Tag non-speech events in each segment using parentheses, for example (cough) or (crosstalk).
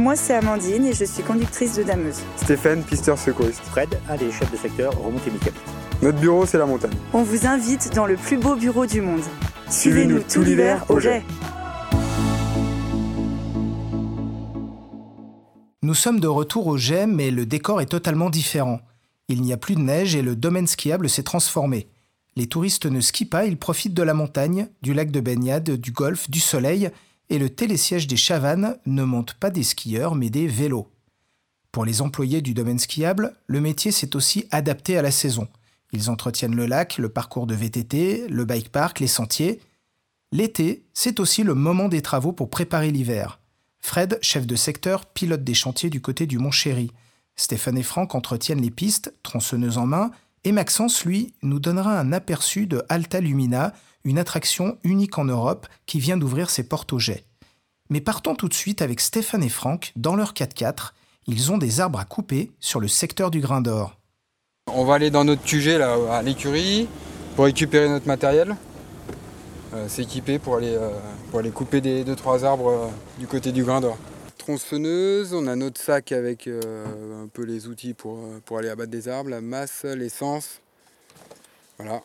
Moi, c'est Amandine et je suis conductrice de dameuse. Stéphane, pisteur secouriste. Fred, allez, chef de secteur, remontée mécanique. Notre bureau, c'est la montagne. On vous invite dans le plus beau bureau du monde. Suivez-nous tout l'hiver au jet. Nous sommes de retour au jet, mais le décor est totalement différent. Il n'y a plus de neige et le domaine skiable s'est transformé. Les touristes ne skient pas, ils profitent de la montagne, du lac de baignade, du golfe, du soleil, et le télésiège des Chavannes ne monte pas des skieurs mais des vélos. Pour les employés du domaine skiable, le métier s'est aussi adapté à la saison. Ils entretiennent le lac, le parcours de VTT, le bike park, les sentiers. L'été, c'est aussi le moment des travaux pour préparer l'hiver. Fred, chef de secteur, pilote des chantiers du côté du Mont Chéry. Stéphane et Franck entretiennent les pistes, tronçonneuses en main, et Maxence, lui, nous donnera un aperçu de Alta Lumina, une attraction unique en Europe qui vient d'ouvrir ses portes au jet. Mais partons tout de suite avec Stéphane et Franck dans leur 4x4. Ils ont des arbres à couper sur le secteur du grain d'or. On va aller dans notre QG là, à l'écurie pour récupérer notre matériel. Euh, S'équiper pour aller, euh, pour aller couper des 2-3 arbres euh, du côté du grain d'or. Tronçonneuse, on a notre sac avec euh, un peu les outils pour, euh, pour aller abattre des arbres, la masse, l'essence. Voilà.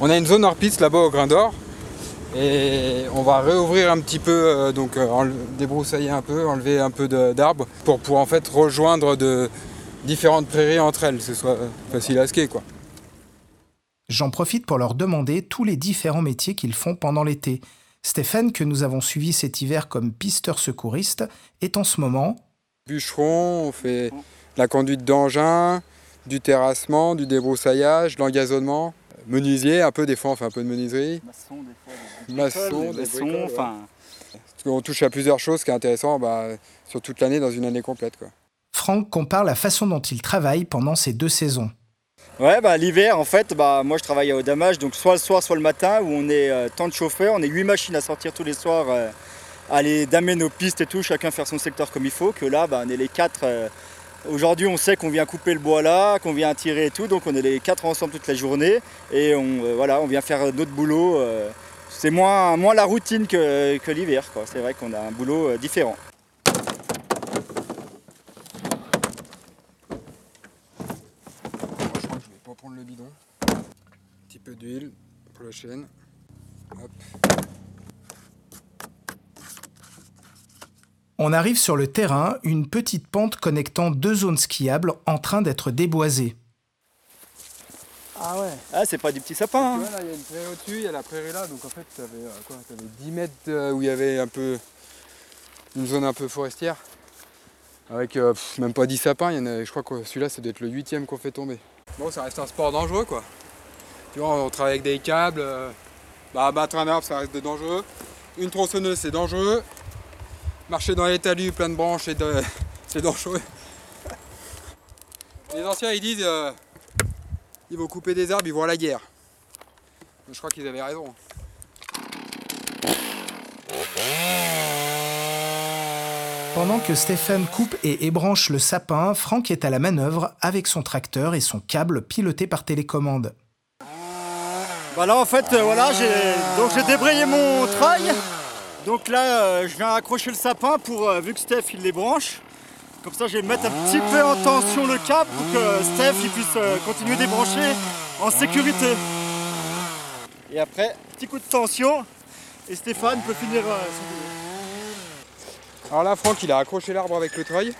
On a une zone hors piste là-bas au grain d'or. Et on va réouvrir un petit peu, euh, donc débroussailler un peu, enlever un peu d'arbres pour, pour en fait rejoindre de différentes prairies entre elles, que ce soit facile à skier quoi. J'en profite pour leur demander tous les différents métiers qu'ils font pendant l'été. Stéphane, que nous avons suivi cet hiver comme pisteur secouriste, est en ce moment Bûcheron, on fait la conduite d'engin, du terrassement, du débroussaillage, de l'engazonnement. Menuisier, un peu, des fois on fait un peu de menuiserie. Maçon, des fois, Maçon, des bricoles, enfin. Parce qu'on touche à plusieurs choses, ce qui est intéressant bah, sur toute l'année, dans une année complète. Quoi. Franck compare la façon dont il travaille pendant ces deux saisons. Ouais, bah, l'hiver, en fait, bah, moi je travaille au damage, donc soit le soir, soit le matin, où on est euh, tant de chauffeurs, on est 8 machines à sortir tous les soirs, euh, aller damer nos pistes et tout, chacun faire son secteur comme il faut, que là, bah, on est les quatre. euh, Aujourd'hui, on sait qu'on vient couper le bois là, qu'on vient tirer et tout, donc on est les quatre ensemble toute la journée, et on, voilà, on vient faire notre boulot. c'est moins, moins la routine que, que l'hiver. C'est vrai qu'on a un boulot différent. je crois que je vais pas prendre le bidon. Un petit peu d'huile Hop. On arrive sur le terrain, une petite pente connectant deux zones skiables en train d'être déboisées. Ah ouais Ah, c'est pas du petit sapin, hein. il y a une prairie au-dessus, il y a la prairie là, donc en fait, tu avais, quoi, t'avais 10 mètres euh, où il y avait un peu une zone un peu forestière. Avec euh, pff, même pas 10 sapins, il y en a, je crois que celui-là, ça doit être le huitième qu'on fait tomber. Bon, ça reste un sport dangereux, quoi. Tu vois, on travaille avec des câbles. euh, bah, abattre un arbre, ça reste de dangereux. Une tronçonneuse, c'est dangereux. Marcher dans les talus plein de branches, c'est (laughs) dangereux. Les anciens, ils disent, euh, ils vont couper des arbres, ils vont à la guerre. Je crois qu'ils avaient raison. Pendant que Stéphane coupe et ébranche le sapin, Franck est à la manœuvre avec son tracteur et son câble piloté par télécommande. Bah là en fait euh, voilà j'ai donc j'ai débrayé mon trail. Donc là euh, je viens accrocher le sapin pour euh, vu que Steph il les branche. Comme ça je vais mettre un petit peu en tension le câble pour que Steph il puisse continuer de débrancher en sécurité. Et après petit coup de tension et Stéphane peut finir son. Alors là, Franck, il a accroché l'arbre avec le treuil.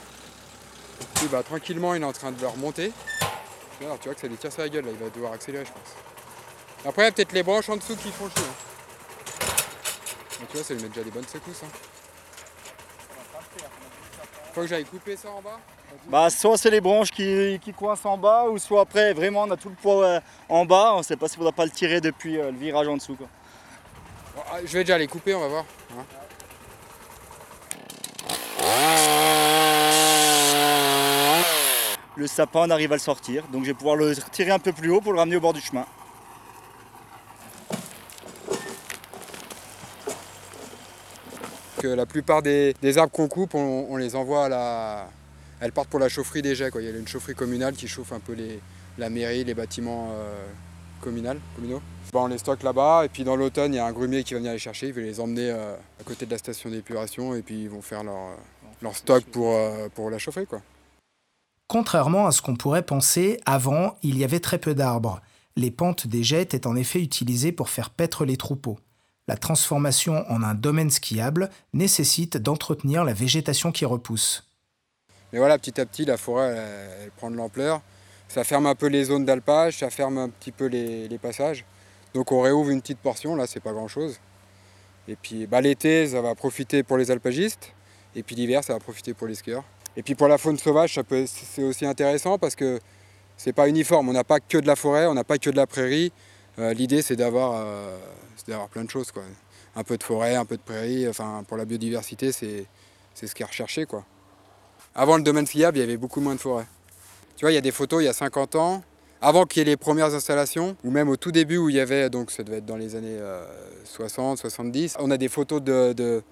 Puis bah, tranquillement, il est en train de le remonter. Alors, tu vois que ça lui tire sur la gueule, là. il va devoir accélérer, je pense. Après, il y a peut-être les branches en dessous qui font chier. hein. Mais tu vois, ça lui met déjà des bonnes secousses. Hein. Faut que j'aille couper ça en bas. Bah soit c'est les branches qui, qui coincent en bas ou soit après vraiment on a tout le poids euh, en bas. On sait pas s'il faudra pas le tirer depuis euh, le virage en dessous quoi. Bon, ah, je vais déjà les couper, on va voir. hein. Le sapin on arrive à le sortir donc je vais pouvoir le tirer un peu plus haut pour le ramener au bord du chemin. Que la plupart des, arbres qu'on coupe, on, les envoie à la. Elles partent pour la chaufferie jets. Quoi. Il y a une chaufferie communale qui chauffe un peu les, la mairie, les bâtiments euh, communaux. Bah, on les stocke là-bas et puis dans l'automne, il y a un grumier qui va venir les chercher. Il va les emmener euh, à côté de la station d'épuration et puis ils vont faire leur, euh, leur stock pour, pour la chauffer. Quoi. Contrairement à ce qu'on pourrait penser, avant, il y avait très peu d'arbres. Les pentes des jets étaient en effet utilisées pour faire paître les troupeaux. La transformation en un domaine skiable nécessite d'entretenir la végétation qui repousse. Mais voilà, petit à petit, la forêt, prend de l'ampleur. Ça ferme un peu les zones d'alpage, ça ferme un petit peu les, passages. Donc on réouvre une petite portion, là, c'est pas grand-chose. Et puis bah, l'été, ça va profiter pour les alpagistes. Et puis l'hiver, ça va profiter pour les skieurs. Et puis pour la faune sauvage, c'est aussi intéressant parce que c'est pas uniforme. On n'a pas que de la forêt, on n'a pas que de la prairie. Euh, L'idée, c'est d'avoir euh, c'est d'avoir plein de choses. Quoi. Un peu de forêt, un peu de prairie. Enfin, pour la biodiversité, c'est ce qui est recherché. Quoi. Avant le domaine skiable, il y avait beaucoup moins de forêt. Tu vois, il y a des photos il y a 50 ans, avant qu'il y ait les premières installations, ou même au tout début où il y avait, donc ça devait être dans les années euh, 60, 70, on a des photos de, de,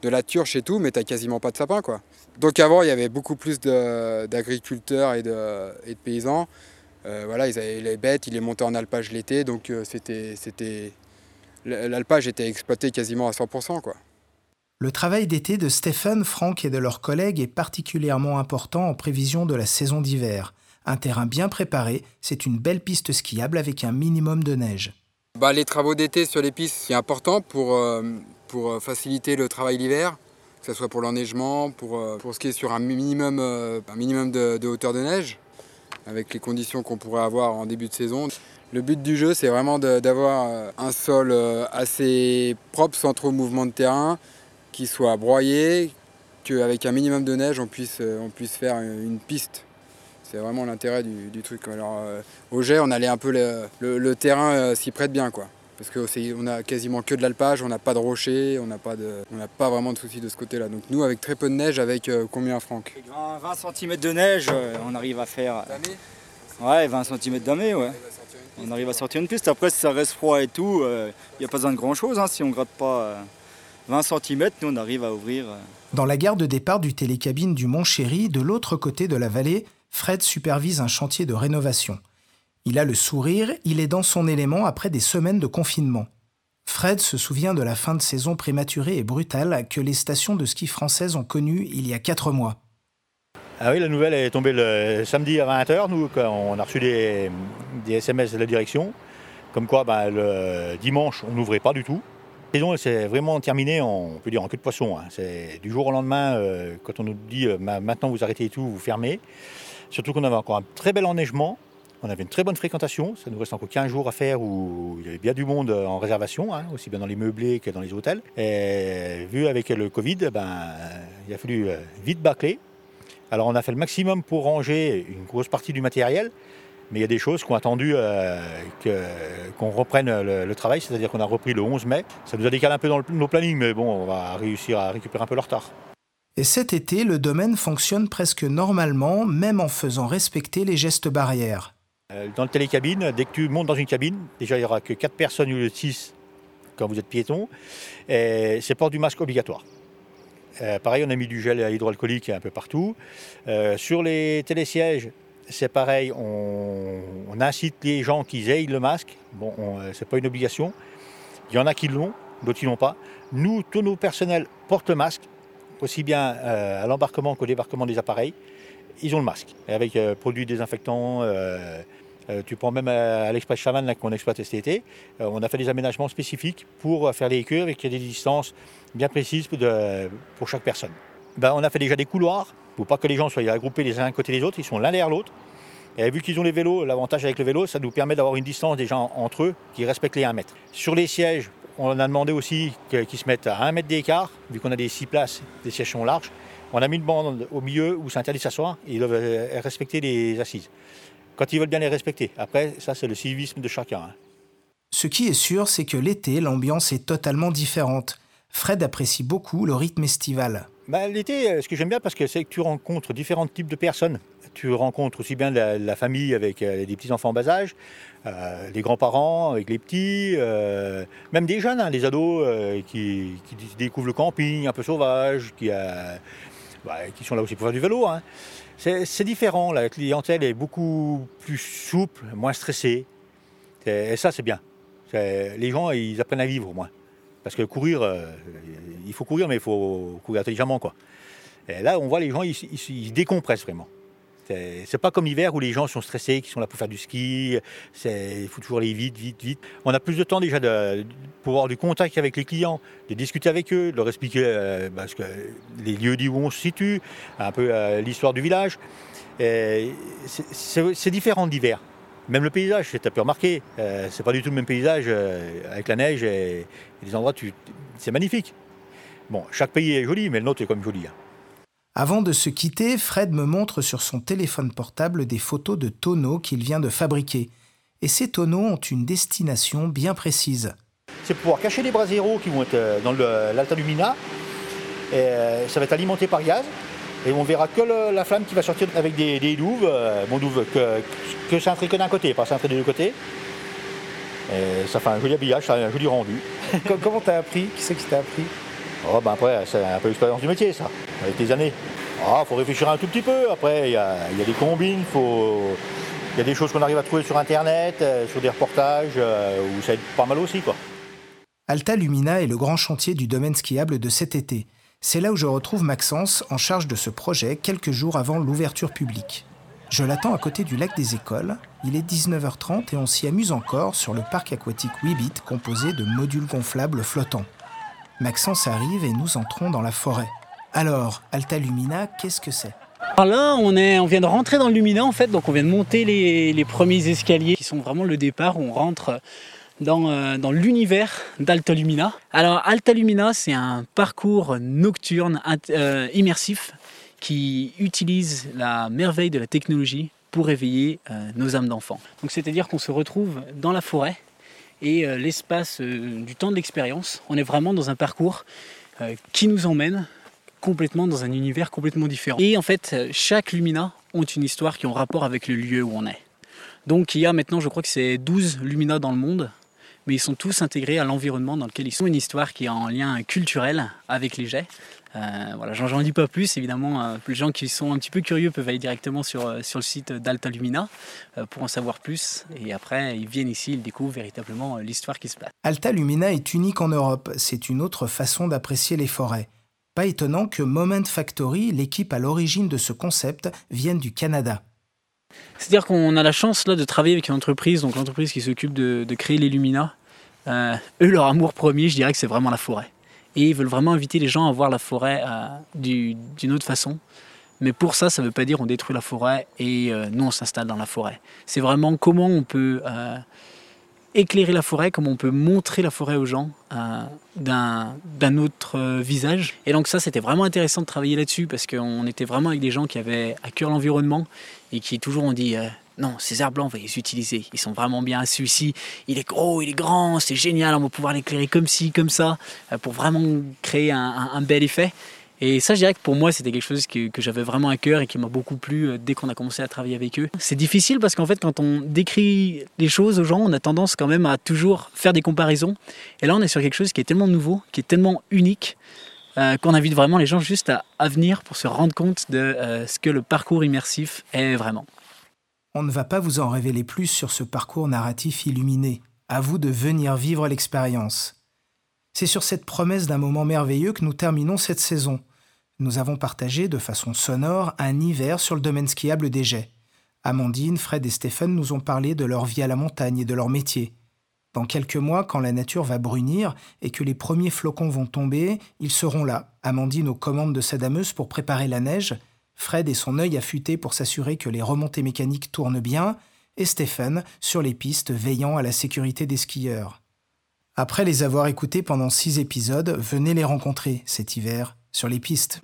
de la turche et tout, mais t'as quasiment pas de sapin quoi. Donc avant, il y avait beaucoup plus d'agriculteurs et de, et de paysans. Euh, voilà, ils avaient les bêtes, ils les montaient en alpage l'été, donc euh, c'était, c'était, l'alpage était exploité quasiment à 100%. Quoi. Le travail d'été de Stephen, Franck et de leurs collègues est particulièrement important en prévision de la saison d'hiver. Un terrain bien préparé, c'est une belle piste skiable avec un minimum de neige. Bah, les travaux d'été sur les pistes, c'est important pour, euh, pour faciliter le travail l'hiver, que ce soit pour l'enneigement, pour, euh, pour ce qui est sur un minimum, euh, un minimum de, de hauteur de neige, avec les conditions qu'on pourrait avoir en début de saison. Le but du jeu, c'est vraiment d'avoir euh, un sol euh, assez propre, sans trop mouvement de terrain, qui soit broyé, qu'avec un minimum de neige, on puisse, euh, faire une piste. C'est vraiment l'intérêt du, truc. Alors, au jet, on allait un peu le, terrain s'y prête bien, quoi. Parce qu'on a quasiment que de l'alpage, on n'a pas de rochers, on n'a pas, de- on n'a pas vraiment de soucis de ce côté-là. Donc nous, avec très peu de neige, avec euh, combien, Franck? 20 cm de neige, euh, on arrive à faire ouais, 20 cm d'amé. Ouais. On arrive à sortir une piste. Après, si ça reste froid et tout, il n'y a pas besoin de grand chose. Si on gratte pas euh, 20 cm, nous on arrive à ouvrir. euh, Dans la gare de départ du télécabine du Mont Chéry, de l'autre côté de la vallée, Fred supervise un chantier de rénovation. Il a le sourire, il est dans son élément après des semaines de confinement. Fred se souvient de la fin de saison prématurée et brutale que les stations de ski françaises ont connue il y a quatre mois. Ah oui, la nouvelle est tombée le samedi à 20h. Nous, on a reçu des, SMS de la direction, comme quoi bah, le dimanche, on n'ouvrait pas du tout. La saison, s'est vraiment terminée, en, on peut dire, en queue de poisson. hein. C'est du jour au lendemain, euh, quand on nous dit euh, Ma- maintenant vous arrêtez tout, vous fermez. Surtout qu'on avait encore un très bel enneigement. On avait une très bonne fréquentation. Ça nous reste encore 15 jours à faire où il y avait bien du monde en réservation, hein, aussi bien dans les meublés que dans les hôtels. Et vu avec le Covid, ben, il a fallu euh, vite bâcler. Alors on a fait le maximum pour ranger une grosse partie du matériel, mais il y a des choses qui ont attendu euh, qu'on reprenne le, travail, c'est-à-dire qu'on a repris le 11 mai. Ça nous a décalé un peu dans nos plannings, mais bon, on va réussir à récupérer un peu le retard. Et cet été, le domaine fonctionne presque normalement, même en faisant respecter les gestes barrières. Euh, Dans le télécabine, dès que tu montes dans une cabine, déjà il n'y aura que 4 personnes au lieu de 6 quand vous êtes piéton, c'est port du masque obligatoire. Euh, pareil, on a mis du gel hydroalcoolique un peu partout. Euh, sur les télésièges, c'est pareil, on, incite les gens qu'ils aient le masque. Bon, ce n'est pas une obligation. Il y en a qui l'ont, d'autres qui l'ont pas. Nous, tous nos personnels portent le masque, aussi bien euh, à l'embarquement qu'au débarquement des appareils. Ils ont le masque, avec euh, produits désinfectants. Euh, euh, tu prends même à, à l'Express Chaman là, qu'on exploite cet été, euh, on a fait des aménagements spécifiques pour euh, faire les curves et qu'il y ait des distances bien précises pour, chaque personne. Ben, on a fait déjà des couloirs pour pas que les gens soient regroupés les uns à côté des autres, ils sont l'un derrière l'autre. Et vu qu'ils ont les vélos, l'avantage avec le vélo, ça nous permet d'avoir une distance des gens entre eux qui respectent les 1 mètre. Sur les sièges, on a demandé aussi qu'ils se mettent à 1 mètre d'écart, vu qu'on a des 6 places, des sièges sont larges. On a mis une bande au milieu où c'est interdit de s'asseoir, et ils doivent euh, respecter les assises. Quand ils veulent bien les respecter. Après, ça c'est le civisme de chacun. hein. Ce qui est sûr, c'est que l'été, l'ambiance est totalement différente. Fred apprécie beaucoup le rythme estival. Bah, L'été, euh, ce que j'aime bien, parce que c'est que tu rencontres différents types de personnes. Tu rencontres aussi bien la, la famille avec euh, des petits-enfants en bas âge, euh, les grands-parents avec les petits, euh, même des jeunes, hein, les ados euh, qui, qui découvrent le camping un peu sauvage, qui, euh, bah, qui sont là aussi pour faire du vélo. hein. C'est différent, la clientèle est beaucoup plus souple, moins stressée. Et ça, c'est bien. Les gens, ils apprennent à vivre au moins. Parce que courir, euh, il faut courir, mais il faut courir intelligemment. Quoi. Et là, on voit les gens, ils, ils- ils se décompressent vraiment. C'est pas comme l'hiver où les gens sont stressés, qui sont là pour faire du ski. Il faut toujours aller vite, vite, vite. On a plus de temps déjà de, pour avoir du contact avec les clients, de discuter avec eux, de leur expliquer euh, que- les lieux où on se situe, un peu euh, l'histoire du village. C'est- différent d'hiver. Même le paysage, tu as pu remarquer, euh, c'est pas du tout le même paysage avec la neige et, les endroits, c'est magnifique. Bon, chaque pays est joli, mais le nôtre est comme joli. hein. Avant de se quitter, Fred me montre sur son téléphone portable des photos de tonneaux qu'il vient de fabriquer. Et ces tonneaux ont une destination bien précise. C'est pour pouvoir cacher les bras zéro qui vont être euh, dans le- l'Alta Lumina. Et, euh, ça va être alimenté par gaz. Et on verra que le- la flamme qui va sortir avec des, des douves, euh, bon, douves que, que cintrées que d'un côté, pas cintrées des deux côtés. Et ça fait un joli habillage, ça fait un joli rendu. (laughs) Comment t'as appris? Qui c'est qui t'a appris? Oh, ben après, c'est un peu l'expérience du métier, ça, avec les années. Il faut réfléchir un tout petit peu. Après, il y a, des combines, il y a des choses qu'on arrive à trouver sur Internet, euh, sur des reportages, euh, où ça aide pas mal aussi. Quoi. Alta Lumina est le grand chantier du domaine skiable de cet été. C'est là où je retrouve Maxence en charge de ce projet quelques jours avant l'ouverture publique. Je l'attends à côté du lac des écoles. Il est 19h30 et on s'y amuse encore sur le parc aquatique Weebit composé de modules gonflables flottants. Maxence arrive et nous entrons dans la forêt. Alors, Alta Lumina, qu'est-ce que c'est? Alors là, on, est, on vient de rentrer dans le Lumina en fait, donc on vient de monter les, premiers escaliers qui sont vraiment le départ on rentre dans, euh, dans l'univers d'Alta Lumina. Alors Alta Lumina, c'est un parcours nocturne euh, immersif qui utilise la merveille de la technologie pour éveiller euh, nos âmes d'enfants. Donc c'est-à-dire qu'on se retrouve dans la forêt et euh, l'espace du temps de l'expérience, on est vraiment dans un parcours qui nous emmène complètement dans un univers complètement différent. Et en fait, euh, chaque Lumina ont une histoire qui ont rapport avec le lieu où on est. Donc il y a maintenant, je crois que c'est 12 Lumina dans le monde, mais ils sont tous intégrés à l'environnement dans lequel ils sont. Une histoire qui est en lien culturel avec les jets. Euh, voilà, j'en dis pas plus, évidemment, euh, les gens qui sont un petit peu curieux peuvent aller directement sur, sur le site d'Alta Lumina pour en savoir plus. Et après, ils viennent ici, ils découvrent véritablement l'histoire qui se passe. Alta Lumina est unique en Europe, c'est une autre façon d'apprécier les forêts. Pas étonnant que Moment Factory, l'équipe à l'origine de ce concept, vienne du Canada. C'est-à-dire qu'on a la chance là de travailler avec une entreprise, donc l'entreprise qui s'occupe de, créer les Lumina. Euh, eux, leur amour premier, je dirais que c'est vraiment la forêt. Et ils veulent vraiment inviter les gens à voir la forêt euh, du- d'une autre façon. Mais pour ça, ça ne veut pas dire on détruit la forêt et euh, nous on s'installe dans la forêt. C'est vraiment comment on peut éclairer la forêt, comment on peut montrer la forêt aux gens euh, d'un autre euh, visage. Et donc ça, c'était vraiment intéressant de travailler là-dessus parce qu'on était vraiment avec des gens qui avaient à cœur l'environnement et qui toujours ont dit euh, non, ces arbres blancs, on va les utiliser. Ils sont vraiment bien. Celui-ci, il est gros, il est grand, c'est génial, on va pouvoir l'éclairer comme ci, comme ça, pour vraiment créer un bel effet. Et ça, je dirais que pour moi, c'était quelque chose que, j'avais vraiment à cœur et qui m'a beaucoup plu euh, dès qu'on a commencé à travailler avec eux. C'est difficile parce qu'en fait, quand on décrit les choses aux gens, on a tendance quand même à toujours faire des comparaisons. Et là, on est sur quelque chose qui est tellement nouveau, qui est tellement unique, euh, qu'on invite vraiment les gens juste à, à venir pour se rendre compte de euh, ce que le parcours immersif est vraiment. On ne va pas vous en révéler plus sur ce parcours narratif illuminé. À vous de venir vivre l'expérience. C'est sur cette promesse d'un moment merveilleux que nous terminons cette saison. Nous avons partagé de façon sonore un hiver sur le domaine skiable des Jets. Amandine, Fred et Stéphane nous ont parlé de leur vie à la montagne et de leur métier. Dans quelques mois, quand la nature va brunir et que les premiers flocons vont tomber, ils seront là, Amandine aux commandes de sa dameuse pour préparer la neige, Fred et son œil affûté pour s'assurer que les remontées mécaniques tournent bien, et Stéphane sur les pistes veillant à la sécurité des skieurs. Après les avoir écoutés pendant six épisodes, venez les rencontrer cet hiver sur les pistes.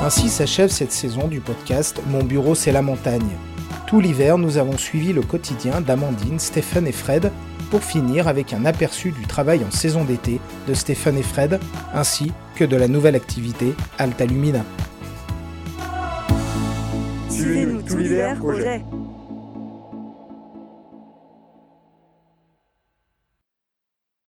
Ainsi s'achève cette saison du podcast Mon bureau c'est la montagne. Tout l'hiver, nous avons suivi le quotidien d'Amandine, Stéphane et Fred pour finir avec un aperçu du travail en saison d'été de Stéphane et Fred, ainsi que de la nouvelle activité Alta Lumina. Suivez-nous tout l'hiver au jet.